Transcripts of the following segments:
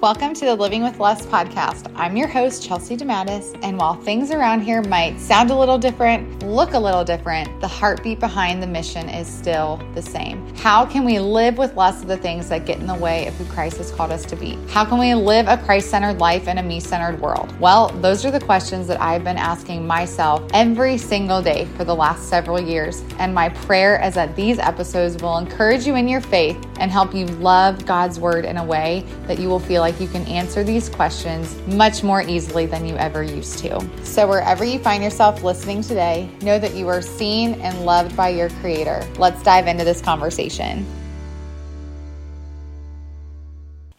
Welcome to the Living with Less podcast. I'm your host, Chelsey DeMatteis, and while things around here might sound a little different, look a little different, the heartbeat behind the mission is still the same. How can we live with less of the things that get in the way of who Christ has called us to be? How can we live a Christ centered life in a me centered world? Well, those are the questions that I've been asking myself every single day for the last several years. And my prayer is that these episodes will encourage you in your faith and help you love God's word in a way that you will feel like you can answer these questions much more easily than you ever used to. So, wherever you find yourself listening today, know that you are seen and loved by your Creator. Let's dive into this conversation.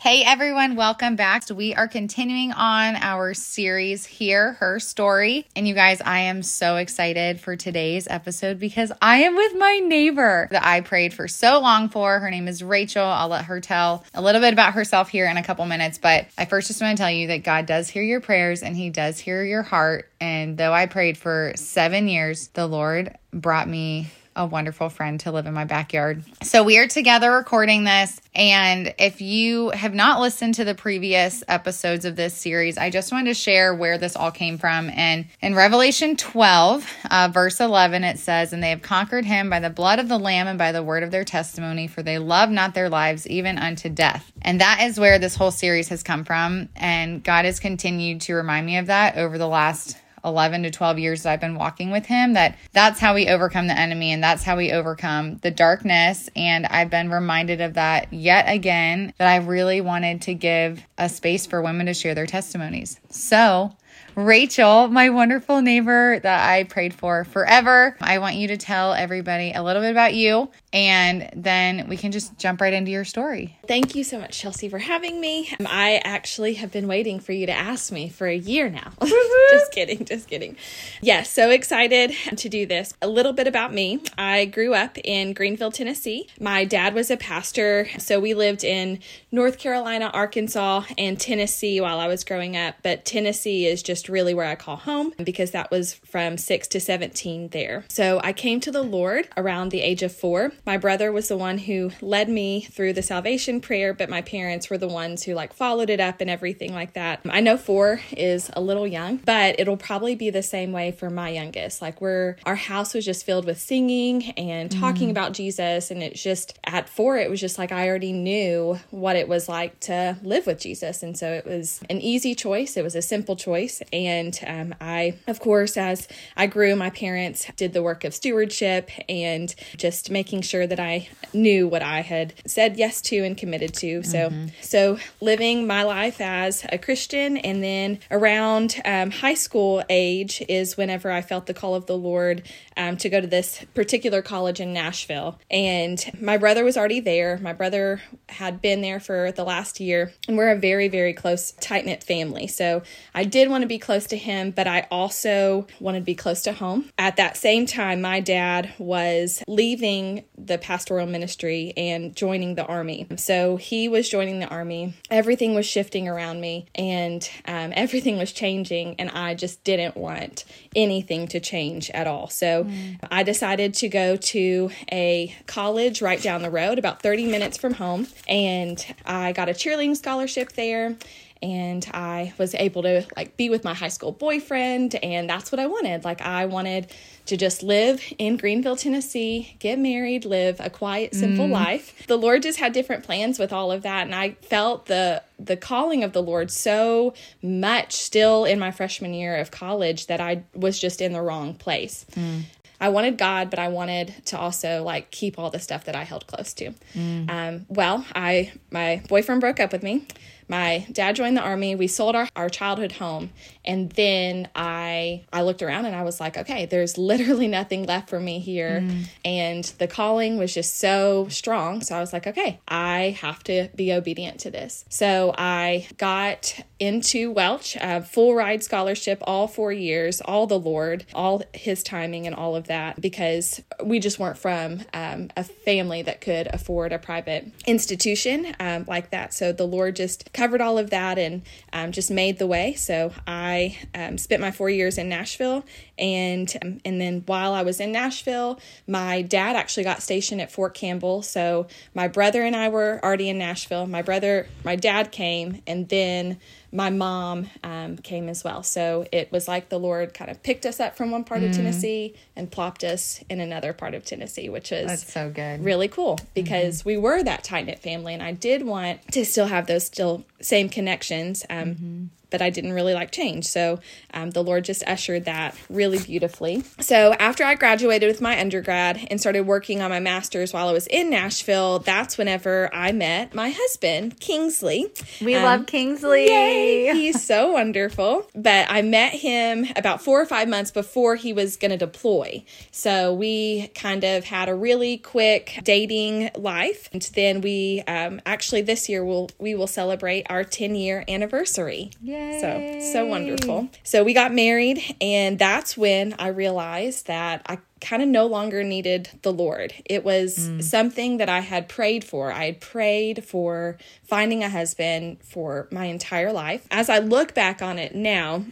Hey everyone, welcome back. We are continuing on our series Hear Her Story. And you guys, I am so excited for today's episode because I am with my neighbor that I prayed for so long for. Her name is Rachel. I'll let her tell a little bit about herself here in a couple minutes. But I first just want to tell you that God does hear your prayers and He does hear your heart. And though I prayed for seven years, the Lord brought me a wonderful friend to live in my backyard. So we are together recording this. And if you have not listened to the previous episodes of this series, I just wanted to share where this all came from. And in Revelation 12, uh, verse 11, it says, And they have conquered him by the blood of the Lamb and by the word of their testimony, for they love not their lives even unto death. And that is where this whole series has come from. And God has continued to remind me of that over the last 11 to 12 years that I've been walking with him that that's how we overcome the enemy and that's how we overcome the darkness and I've been reminded of that yet again that I really wanted to give a space for women to share their testimonies. So, Rachel, my wonderful neighbor that I prayed for forever. I want you to tell everybody a little bit about you and then we can just jump right into your story. Thank you so much, Chelsey, for having me. Um, I actually have been waiting for you to ask me for a year now. just kidding, just kidding. Yes, so excited to do this. A little bit about me I grew up in Greeneville, Tennessee. My dad was a pastor, so we lived in North Carolina, Arkansas, and Tennessee while I was growing up. But Tennessee is just really where I call home because that was from 6 to 17 there. So I came to the Lord around the age of four. My brother was the one who led me through the salvation prayer, but my parents were the ones who like followed it up and everything like that. I know four is a little young, but it'll probably be the same way for my youngest. Like we're our house was just filled with singing and talking mm. about Jesus, and it's just at four, it was just like I already knew what it was like to live with Jesus, and so it was an easy choice. It was a simple choice, and um, I, of course, as I grew, my parents did the work of stewardship and just making sure that I knew what I had said yes to and committed to. So, mm-hmm. so living my life as a Christian, and then around um, high school age is whenever I felt the call of the Lord um, to go to this particular college in Nashville. And my brother was already there. My brother had been there for the last year, and we're a very, very close, tight knit family. So I did want to be close to him, but I also wanted to be close to home. At that same time, my dad was leaving the pastoral ministry and joining the army. So he was joining the army. Everything was shifting around me, and um, everything was changing, and I just didn't want anything to change at all. So mm. I decided to go to a college right down the road, about 30 minutes from home, and I got a cheerleading scholarship there and I was able to like be with my high school boyfriend and that's what I wanted. Like I wanted to just live in Greeneville, Tennessee, get married, live a quiet, simple mm. life. The Lord just had different plans with all of that and I felt the the calling of the Lord so much still in my freshman year of college that I was just in the wrong place. Mm. I wanted God, but I wanted to also like keep all the stuff that I held close to. Mm. Um, well, I my boyfriend broke up with me my dad joined the army. We sold our, our childhood home. And then i i looked around and i was like okay there's literally nothing left for me here. Mm. and the calling was just so strong. So i was like okay i have to be obedient to this. So i got into Welch a full ride scholarship all four years all the lord all his timing and all of that because we just weren't from um, a family that could afford a private institution um, like that. So the lord just covered all of that and um, just made the way. So I um, spent my four years in Nashville and um, and then while I was in Nashville, my dad actually got stationed at Fort Campbell. So my brother and I were already in Nashville. My brother, my dad came, and then my mom um, came as well. So it was like the Lord kind of picked us up from one part mm. of Tennessee and plopped us in another part of Tennessee, which is That's so good. Really cool because mm-hmm. we were that tight knit family, and I did want to still have those still same connections. Um, mm-hmm but I didn't really like change. So um, the Lord just ushered that really beautifully. So after I graduated with my undergrad and started working on my master's while I was in Nashville, that's whenever I met my husband, Kingsley. We um, love Kingsley. Yay, he's so wonderful. But I met him about four or five months before he was going to deploy. So we kind of had a really quick dating life. And then we um, actually this year will we will celebrate our 10 year anniversary. Yay. So, so wonderful. So, we got married, and that's when I realized that I kind of no longer needed the Lord. It was mm. something that I had prayed for. I had prayed for finding a husband for my entire life. As I look back on it now,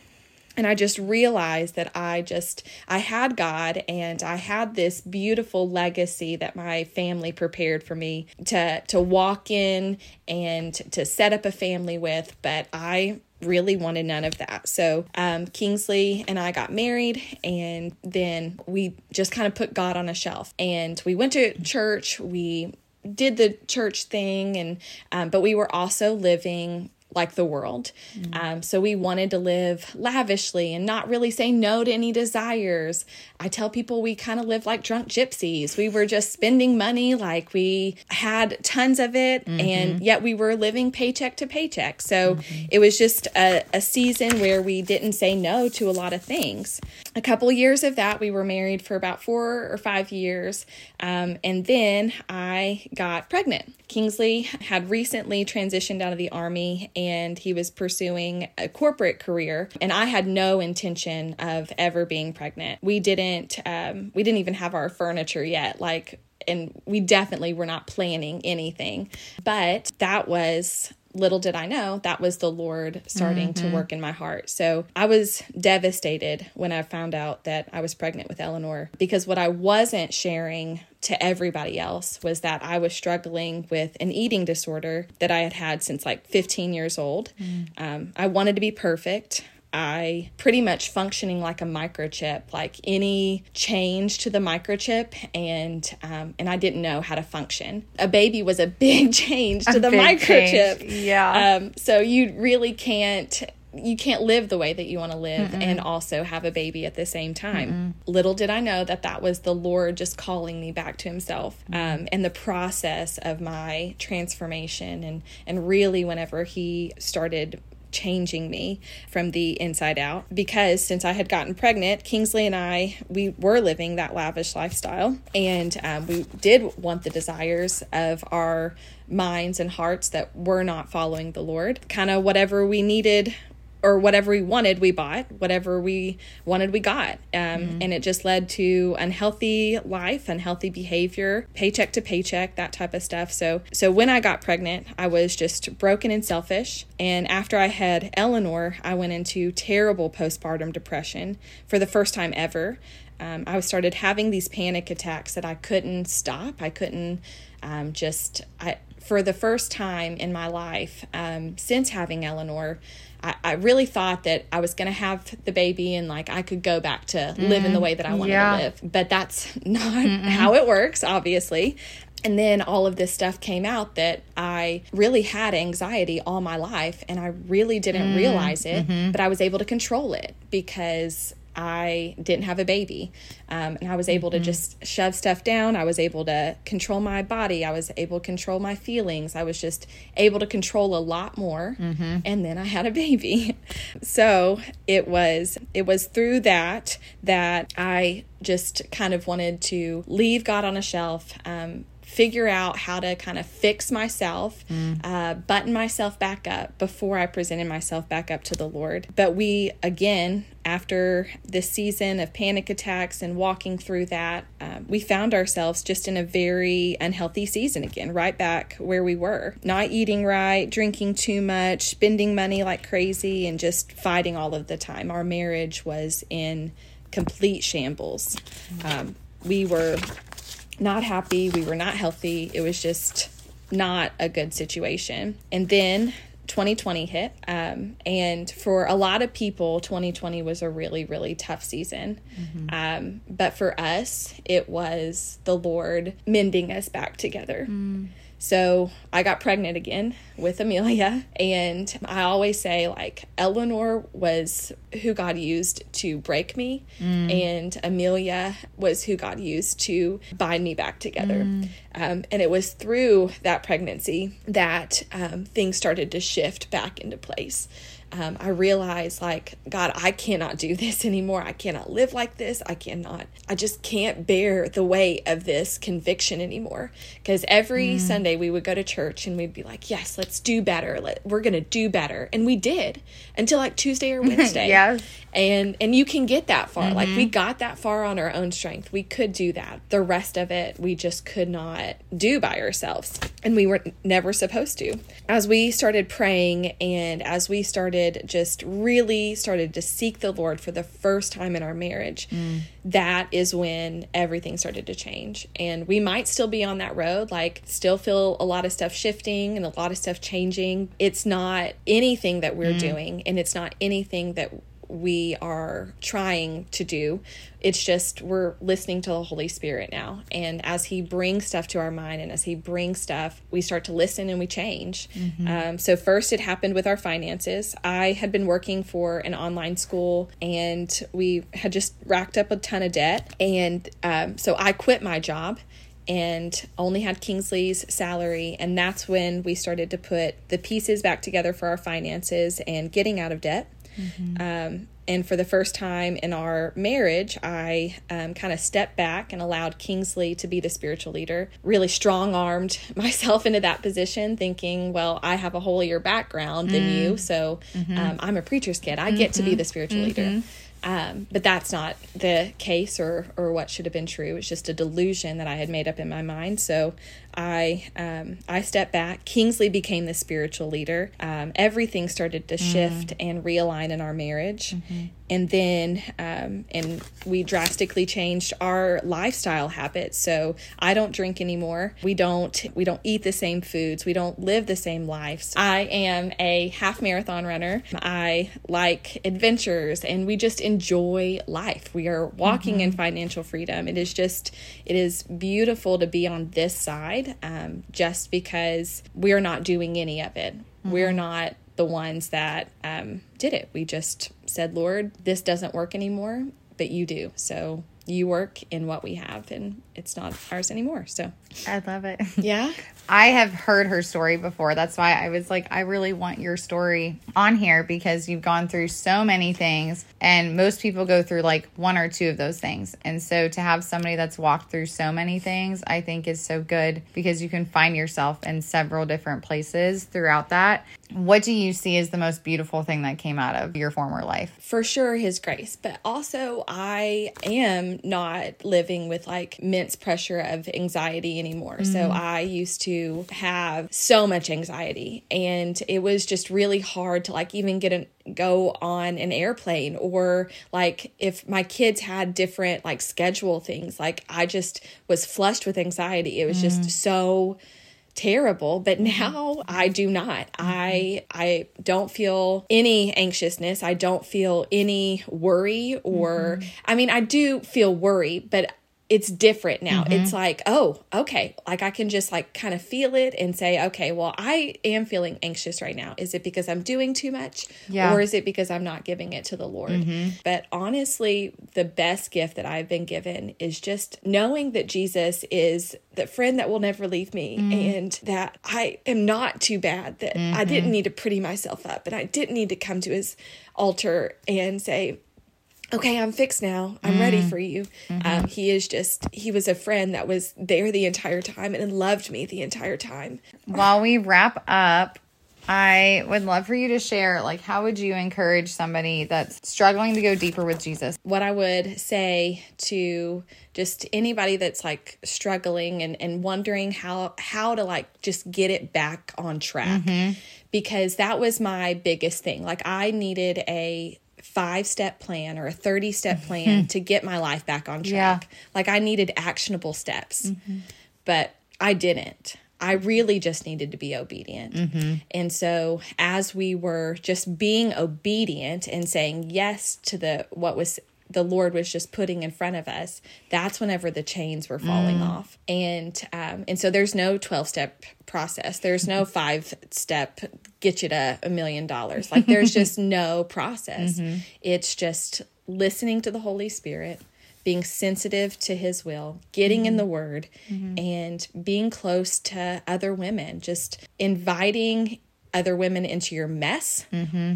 and I just realized that I just I had God and I had this beautiful legacy that my family prepared for me to to walk in and to set up a family with, but I really wanted none of that. So um, Kingsley and I got married, and then we just kind of put God on a shelf. And we went to church. We did the church thing, and um, but we were also living like the world. Mm-hmm. Um, so we wanted to live lavishly and not really say no to any desires. I tell people we kind of live like drunk gypsies. We were just spending money like we had tons of it, mm-hmm. and yet we were living paycheck to paycheck. So mm-hmm. it was just a, a season where we didn't say no to a lot of things. A couple years of that, we were married for about four or five years, um, and then I got pregnant. Kingsley had recently transitioned out of the army and he was pursuing a corporate career, and I had no intention of ever being pregnant. We didn't, um, we didn't even have our furniture yet. Like, and we definitely were not planning anything. But that was little did I know that was the Lord starting mm-hmm. to work in my heart. So I was devastated when I found out that I was pregnant with Eleanor because what I wasn't sharing to everybody else was that I was struggling with an eating disorder that I had had since like 15 years old. Mm. Um, I wanted to be perfect. I pretty much functioning like a microchip, like any change to the microchip, and um, and I didn't know how to function. A baby was a big change to a the microchip. Change. Yeah. Um, so you really can't you can't live the way that you want to live Mm-mm. and also have a baby at the same time. Mm-mm. Little did I know that that was the Lord just calling me back to Himself, um, and the process of my transformation, and and really whenever He started changing me from the inside out because since I had gotten pregnant, Kingsley and I, we were living that lavish lifestyle and um, we did want the desires of our minds and hearts that were not following the Lord. Kind of whatever we needed or whatever we wanted, we bought. Whatever we wanted, we got. Um, mm-hmm. And it just led to unhealthy life, unhealthy behavior, paycheck to paycheck, that type of stuff. So, so when I got pregnant, I was just broken and selfish. And after I had Eleanor, I went into terrible postpartum depression for the first time ever. Um, I started having these panic attacks that I couldn't stop. I couldn't um, just, I, for the first time in my life um, since having Eleanor, I, I really thought that I was going to have the baby and like I could go back to mm, living the way that I wanted yeah. to live. But that's not Mm-mm. how it works, obviously. And then all of this stuff came out that I really had anxiety all my life and I really didn't mm, realize it, mm-hmm. but I was able to control it because I didn't have a baby. Um, and I was able mm-hmm. to just shove stuff down. I was able to control my body. I was able to control my feelings. I was just able to control a lot more. Mm-hmm. And then I had a baby. so it was it was through that that I just kind of wanted to leave God on a shelf. Um, figure out how to kind of fix myself, mm. uh, button myself back up before I presented myself back up to the Lord. But we, again, after this season of panic attacks and walking through that, uh, we found ourselves just in a very unhealthy season again, right back where we were. Not eating right, drinking too much, spending money like crazy, and just fighting all of the time. Our marriage was in complete shambles. Um, we were not happy. We were not healthy. It was just not a good situation. And then 2020 hit. Um, and for a lot of people, 2020 was a really, really tough season. Mm-hmm. Um, but for us, it was the Lord mending us back together. Mm. So I got pregnant again with Amelia. And I always say, like, Eleanor was who God used to break me, mm. and Amelia was who God used to bind me back together. Mm. Um, and it was through that pregnancy that um, things started to shift back into place um, I realized, like, God, I cannot do this anymore. I cannot live like this. I cannot, I just can't bear the weight of this conviction anymore. Because every mm. Sunday we would go to church and we'd be like, yes, let's do better. Let, we're going to do better. And we did until like Tuesday or Wednesday. yeah. And, and you can get that far. Mm-hmm. Like, we got that far on our own strength. We could do that. The rest of it, we just could not do by ourselves. And we were never supposed to. As we started praying and as we started started just really started to seek the Lord for the first time in our marriage, mm. that is when everything started to change. And we might still be on that road, like still feel a lot of stuff shifting and a lot of stuff changing. It's not anything that we're mm. doing, and it's not anything that we are trying to do. It's just we're listening to the Holy Spirit now. And as He brings stuff to our mind and as He brings stuff, we start to listen and we change. Mm-hmm. Um, so, first, it happened with our finances. I had been working for an online school and we had just racked up a ton of debt. And um, so I quit my job and only had Kingsley's salary. And that's when we started to put the pieces back together for our finances and getting out of debt. Mm-hmm. Um, and for the first time in our marriage, I um, kind of stepped back and allowed Kingsley to be the spiritual leader. Really strong armed myself into that position, thinking, well, I have a holier background than mm. you, so mm-hmm. um, I'm a preacher's kid. I get to be mm-hmm. the spiritual leader. Mm-hmm. Um, but that's not the case or, or what should have been true. It's just a delusion that I had made up in my mind. So I um, I stepped back. Kingsley became the spiritual leader. Um, everything started to shift mm. and realign in our marriage, mm-hmm. and then um, and we drastically changed our lifestyle habits. So I don't drink anymore. We don't we don't eat the same foods. We don't live the same lives. I am a half marathon runner. I like adventures, and we just enjoy life. We are walking mm-hmm. in financial freedom. It is just it is beautiful to be on this side um, just because we're not doing any of it. Mm-hmm. We're not the ones that um, did it. We just said, Lord, this doesn't work anymore, but you do. So you work in what we have, and it's not ours anymore. So I love it. Yeah. I have heard her story before. That's why I was like, I really want your story on here because you've gone through so many things, and most people go through like one or two of those things. And so to have somebody that's walked through so many things, I think is so good because you can find yourself in several different places throughout that. What do you see as the most beautiful thing that came out of your former life? For sure, His grace, but also I am not living with like immense pressure of anxiety anymore. Mm-hmm. So I used to have so much anxiety and it was just really hard to like even get a go on an airplane or like if my kids had different like schedule things like I just was flushed with anxiety. It was mm. just so terrible but mm-hmm. now i do not i i don't feel any anxiousness i don't feel any worry or mm-hmm. i mean i do feel worry but it's different now. Mm-hmm. It's like, oh, okay. Like I can just like kind of feel it and say, okay, well, I am feeling anxious right now. Is it because I'm doing too much? Yeah. Or is it because I'm not giving it to the Lord? Mm-hmm. But honestly, the best gift that I've been given is just knowing that Jesus is the friend that will never leave me mm-hmm. and that I am not too bad, that I didn't mm-hmm. need to pretty myself up and I didn't need to come to his altar and say, okay, I'm fixed now. I'm mm. ready for you. Mm-hmm. Um, he is just, he was a friend that was there the entire time and loved me the entire time. While we wrap up, I would love for you to share, like, how would you encourage somebody that's struggling to go deeper with Jesus? What I would say to just anybody that's like struggling and, and wondering how, how to like just get it back on track. Mm-hmm. Because that was my biggest thing. Like, I needed a five step plan or a 30 step plan to get my life back on track. Yeah. Like I needed actionable steps, mm-hmm. but I didn't. I really just needed to be obedient. Mm-hmm. And so as we were just being obedient and saying yes to the what was the Lord was just putting in front of us, that's whenever the chains were falling mm. off. And um, and so there's no 12 step process. There's no five step get you to a million dollars. Like there's just no process. Mm-hmm. It's just listening to the Holy Spirit, being sensitive to his will, getting in mm-hmm. the word, mm-hmm. and being close to other women, just inviting other women into your mess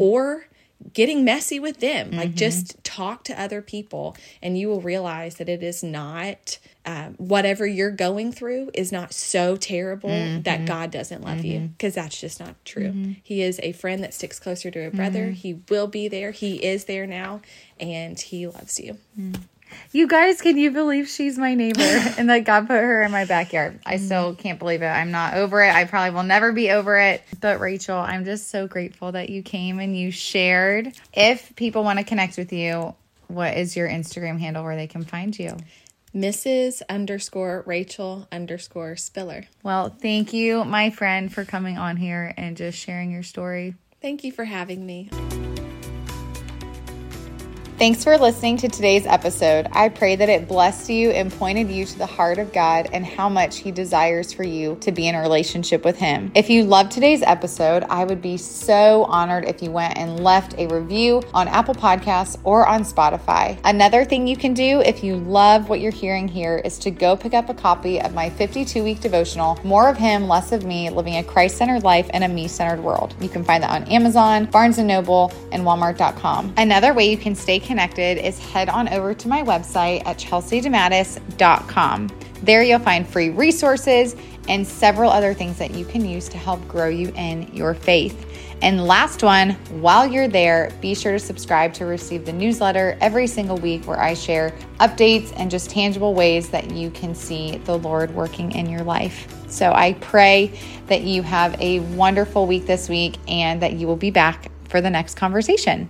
or getting messy with them. Like mm-hmm. just talk to other people, and you will realize that it is not. Um, whatever you're going through is not so terrible that mm-hmm. God doesn't love you mm-hmm. because that's just not true. He is a friend that sticks closer to a brother. He will be there. He is there now, and he loves you. You guys, can you believe she's my neighbor and that God put her in my backyard? I mm. still can't believe it. I'm not over it. I probably will never be over it. But Rachel, I'm just so grateful that you came and you shared. If people want to connect with you, what is your Instagram handle where they can find you? Mrs. underscore Rachel underscore Spiller. Well, thank you, my friend, for coming on here and just sharing your story. Thank you for having me. Thanks for listening to today's episode. I pray that it blessed you and pointed you to the heart of God and how much He desires for you to be in a relationship with Him. If you loved today's episode, I would be so honored if you went and left a review on Apple Podcasts or on Spotify. Another thing you can do if you love what you're hearing here is to go pick up a copy of my 52 week devotional, More of Him, Less of Me, Living a Christ centered life in a me centered world. You can find that on Amazon, Barnes and Noble, and Walmart.com. Another way you can stay connected is head on over to my website at chelseydematteis.com. There you'll find free resources and several other things that you can use to help grow you in your faith. And last one, while you're there, be sure to subscribe to receive the newsletter every single week where I share updates and just tangible ways that you can see the Lord working in your life. So I pray that you have a wonderful week this week and that you will be back for the next conversation.